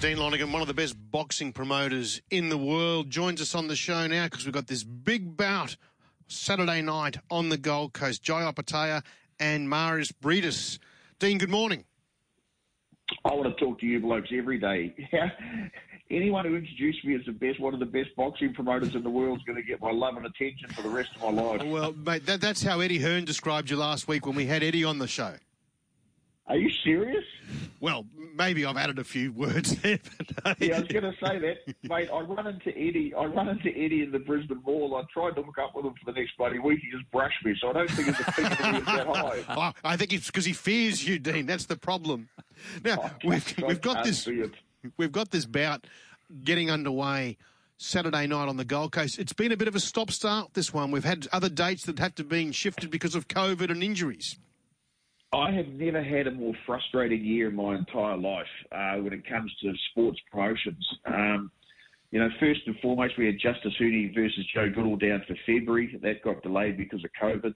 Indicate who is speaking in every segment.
Speaker 1: Dean Lonergan, one of the best boxing promoters in the world, joins us on the show now because we've got this big bout Saturday night on the Gold Coast. Jai Opetaia and Mairis Briedis. Dean, good morning.
Speaker 2: I want to talk to you blokes every day. Anyone who introduced me as the best, one of the best boxing promoters in the world is going to get my love and attention for the rest of my life.
Speaker 1: Well, mate, that, that's how Eddie Hearn described you last week when we had Eddie on the show.
Speaker 2: Are you serious?
Speaker 1: Well, maybe I've added a few words there.
Speaker 2: But, yeah, I was going to say that, mate. I run into Eddie. I run into Eddie in the Brisbane Mall. I tried to hook up with him for the next bloody week. He just brushed me, so I don't think it's a me that high.
Speaker 1: Oh, I think it's because he fears you, Dean. That's the problem. Now
Speaker 2: Oh,
Speaker 1: we've, we've got this. We've got this bout getting underway. Saturday night on the Gold Coast. It's been a bit of a stop start, this one. We've had other dates that had to be shifted because of COVID and injuries.
Speaker 2: I have never had a more frustrating year in my entire life uh, when it comes to sports promotions. Um, you know, first and foremost, we had Justis Huni versus Joe Goodall down for February. That got delayed because of COVID.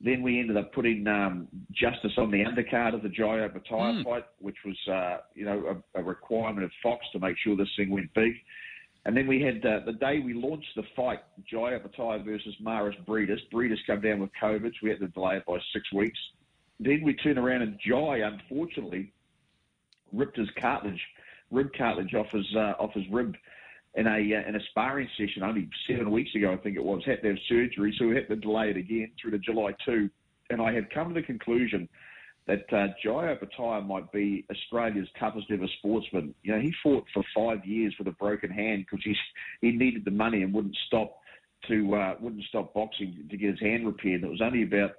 Speaker 2: Then we ended up putting um, Justice on the undercard of the Jai Opetaia fight, which was, uh, you know, a, a requirement of Fox to make sure this thing went big. And then we had uh, the day we launched the fight, Jai Opetaia versus Mairis Briedis. Briedis come down with COVID, so we had to delay it by six weeks. Then we turn around and Jai, unfortunately, ripped his cartilage, rib cartilage off his uh, off his rib in a uh, in a sparring session only seven weeks ago, I think it was. Had to have surgery, so we had to delay it again through to July two. And I had come to the conclusion that uh, Jai Opetaia might be Australia's toughest ever sportsman. You know, he fought for five years with a broken hand because he he needed the money and wouldn't stop to uh, wouldn't stop boxing to get his hand repaired. It was only about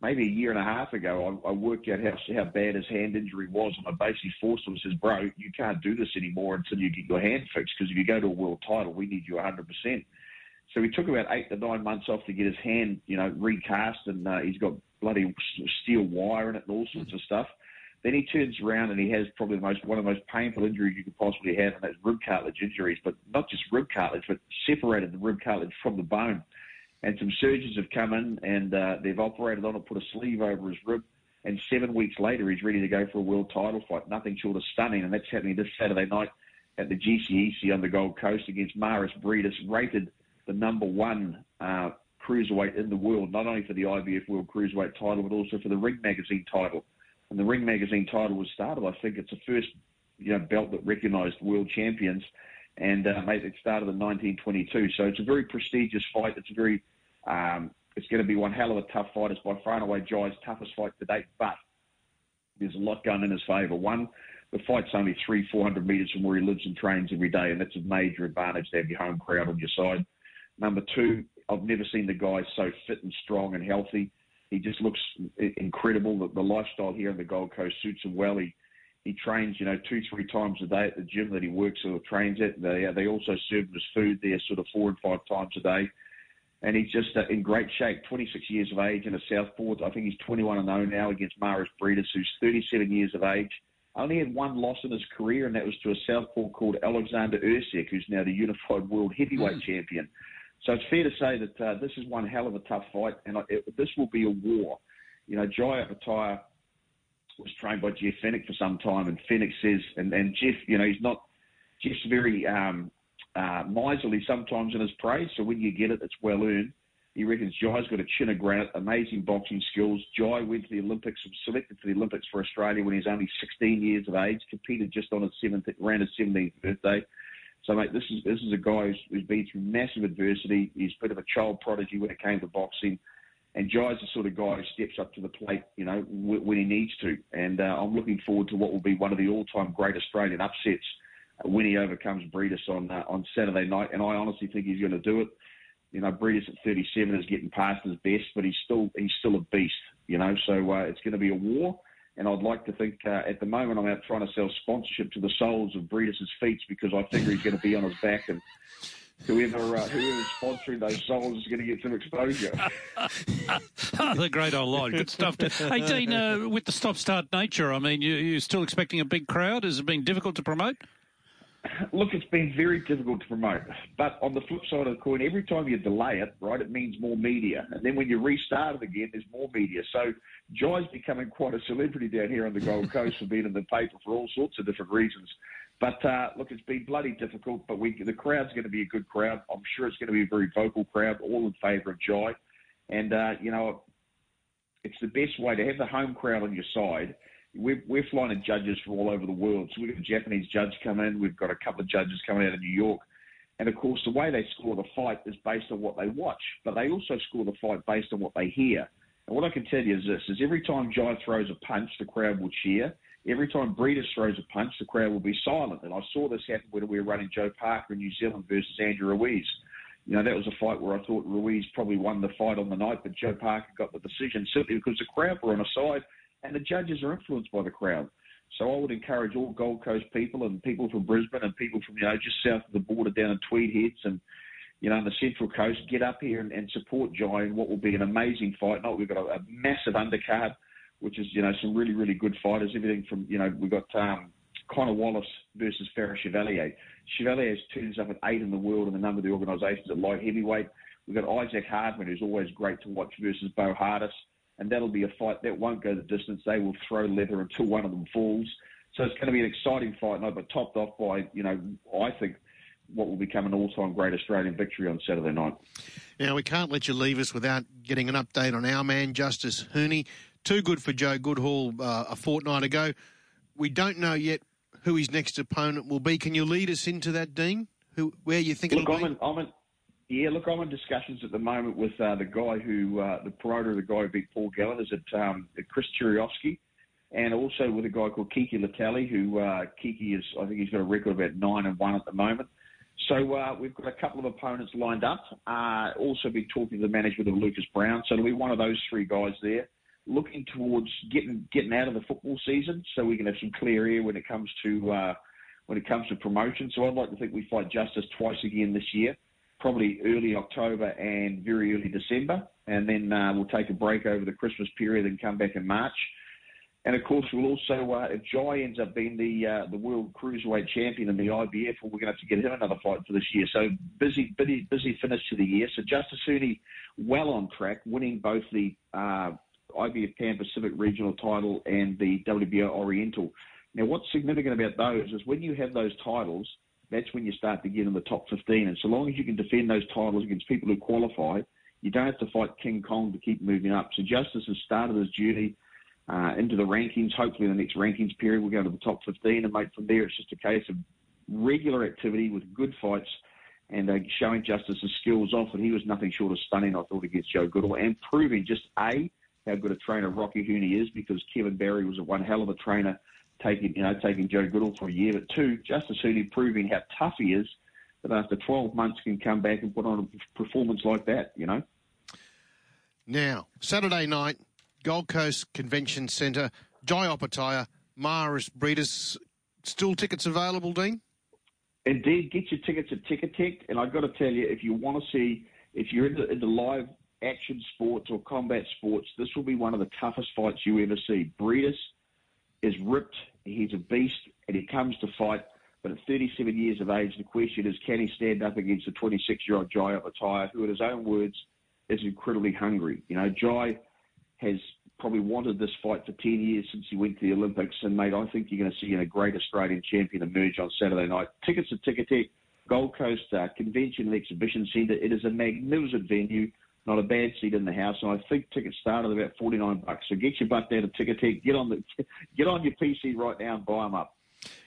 Speaker 2: maybe a year and a half ago, I, I worked out how how bad his hand injury was, and I basically forced him. Says, "Bro, you can't do this anymore until you get your hand fixed. Because if you go to a world title, we need you 100 percent." So he took about eight to nine months off to get his hand, you know, recast, and uh, he's got bloody steel wire in it and all sorts of stuff. Then he turns around and he has probably the most one of the most painful injuries you could possibly have, and that's rib cartilage injuries. But not just rib cartilage, but separated the rib cartilage from the bone. And some surgeons have come in and uh, they've operated on it, put a sleeve over his rib, and seven weeks later he's ready to go for a world title fight. Nothing short of stunning, and that's happening this Saturday night at the GCEC on the Gold Coast against Mairis Briedis, rated the number one uh, cruiserweight in the world, not only for the IBF World Cruiserweight title, but also for the Ring Magazine title. And the Ring Magazine title was started, I think it's the first you know belt that recognised world champions, and uh, it started in 1922. So it's a very prestigious fight. It's a very um, it's going to be one hell of a tough fight. It's by far and away Jai's toughest fight to date, but there's a lot going in his favour. One, the fight's only three, four hundred metres from where he lives and trains every day, and that's a major advantage to have your home crowd on your side. Number two, I've never seen the guy so fit and strong and healthy. He just looks incredible. The, the lifestyle here on the Gold Coast suits him well. He he trains, you know, two, three times a day at the gym that he works or trains at. They they also serve him his food there, sort of four and five times a day. And he's just uh, in great shape. 26 years of age and a southpaw. I think he's 21 and 0 now against Mairis Briedis, who's 37 years of age. Only had one loss in his career, and that was to a southpaw called Alexander Usyk, who's now the unified world heavyweight
Speaker 1: Mm.
Speaker 2: champion. So it's fair to say that uh, this is one hell of a tough fight, and I, it, this will be a war. You know, Jai Opetaia was trained by Jeff Fenech for some time, and Fenech says, and, and Jeff, you know, he's not, Jeff's very um, uh, miserly sometimes in his praise, so when you get it, it's well earned. He reckons Jai's got a chin of granite, amazing boxing skills. Jai went to the Olympics, was selected for the Olympics for Australia when he was only 16 years of age, competed just on his 17th, around his 17th birthday. So, mate, this is this is a guy who's, who's been through massive adversity. He's a bit of a child prodigy when it came to boxing. And Jai's the sort of guy who steps up to the plate, you know, w- when he needs to. And uh, I'm looking forward to what will be one of the all-time great Australian upsets when he overcomes Briedis on uh, on Saturday night. And I honestly think he's going to do it. You know, Briedis at 37 is getting past his best, but he's still he's still a beast. You know, so uh, it's going to be a war. And I'd like to think uh, at the moment I'm out trying to sell sponsorship to the soles of Briedis' feet because I figure he's going to be on his back and whoever uh, whoever's sponsoring those souls is going to get some exposure.
Speaker 3: the great old line. Good stuff. hey, Dean, uh, with the stop start nature, I mean, you, you're still expecting a big crowd. Has it been difficult to promote?
Speaker 2: Look, it's been very difficult to promote. But on the flip side of the coin, every time you delay it, right, it means more media. And then when you restart it again, there's more media. So Jai's becoming quite a celebrity down here on the Gold Coast for being in the paper for all sorts of different reasons. But uh, look, it's been bloody difficult, but we, the crowd's going to be a good crowd. I'm sure it's going to be a very vocal crowd, all in favour of Jai. And, uh, you know, it's the best way to have the home crowd on your side. We're, we're flying in judges from all over the world. So we've got a Japanese judge come in. We've got a couple of judges coming out of New York. And of course, the way they score the fight is based on what they watch, but they also score the fight based on what they hear. And what I can tell you is this: is every time Jai throws a punch, the crowd will cheer. Every time Briedis throws a punch, the crowd will be silent. And I saw this happen when we were running Joe Parker in New Zealand versus Andrew Ruiz. You know, that was a fight where I thought Ruiz probably won the fight on the night, but Joe Parker got the decision simply because the crowd were on a side and the judges are influenced by the crowd. So I would encourage all Gold Coast people and people from Brisbane and people from, you know, just south of the border down in Tweed Heads and, you know, on the Central Coast, get up here and, and support Jai in what will be an amazing fight. Not we've got a, a massive undercard, which is, you know, some really, really good fighters. Everything from, you know, we've got um, Connor Wallace versus Faris Chevalier. Chevalier turns up at eight in the world in a number of the organisations at light heavyweight. We've got Isaac Hardman, who's always great to watch, versus Bo Hardis and that'll be a fight that won't go the distance. They will throw leather until one of them falls. So it's going to be an exciting fight night, but topped off by, you know, I think what will become an all-time great Australian victory on Saturday night.
Speaker 1: Now, we can't let you leave us without getting an update on our man, Justis Huni. Too good for Joe Goodall uh, a fortnight ago. We don't know yet who his next opponent will be. Can you lead us into that, Dean? Who, where you think
Speaker 2: Look, I'm in, I'm in, yeah, look, I'm in discussions at the moment with uh, the guy who, uh, the promoter of the guy who beat Paul Gallen, is at, um, at Chris Terzievski, and also with a guy called Kiki Leutele, who uh, Kiki is, I think he's got a record of about nine and one at the moment. So uh, we've got a couple of opponents lined up. Uh, also been talking to the management of Lucas Browne, so it'll be one of those three guys there, looking towards getting getting out of the football season, so we can have some clear air when it comes to uh, when it comes to promotion. So I'd like to think we fight Justis twice again this year probably early October and very early December, and then uh, we'll take a break over the Christmas period and come back in March. And of course, we'll also, uh, if Jai ends up being the uh, the world cruiserweight champion in the IBF, well, we're going to have to get him another fight for this year. So busy, busy, busy finish to the year. So Justis Huni, well on track, winning both the uh, IBF Pan Pacific regional title and the WBO Oriental. Now, what's significant about those is when you have those titles, that's when you start to get in the top 15. And so long as you can defend those titles against people who qualify, you don't have to fight King Kong to keep moving up. So Justis has started his journey uh, into the rankings. Hopefully, in the next rankings period we'll go to the top 15, and mate, from there it's just a case of regular activity with good fights and uh, showing Justis's skills off. And he was nothing short of stunning, I thought, against Joe Goodall, and proving just a how good a trainer Rocky Huni is because Kevin Barry was a one hell of a trainer taking you know taking Joe Goodall for a year, but two, Justis Huni proving how tough he is that after 12 months can come back and put on a performance like that. You know.
Speaker 1: Now, Saturday night, Gold Coast Convention Centre, Jai Opetaia, Mairis Briedis. Still tickets available, Dean?
Speaker 2: Indeed, get your tickets at Ticketek. And I've got to tell you, if you want to see, if you're into, into live action sports or combat sports, this will be one of the toughest fights you ever see. Briedis is ripped. He's a beast, and he comes to fight. But at 37 years of age, the question is, can he stand up against the 26-year-old Jai Opetaia, who, in his own words, is incredibly hungry? You know, Jai has probably wanted this fight for 10 years since he went to the Olympics. And, mate, I think you're going to see a great Australian champion emerge on Saturday night. Tickets at Ticketek, Gold Coast uh, Convention and Exhibition Centre. It is a magnificent venue not a bad seat in the house. And I think tickets start at about forty nine bucks. So get your butt down to Ticketek. Get on the get on your PC right now and buy them up.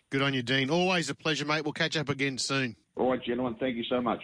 Speaker 1: Good on you, Dean. Always a pleasure, mate. We'll catch up again soon.
Speaker 2: All right, gentlemen. Thank you so much.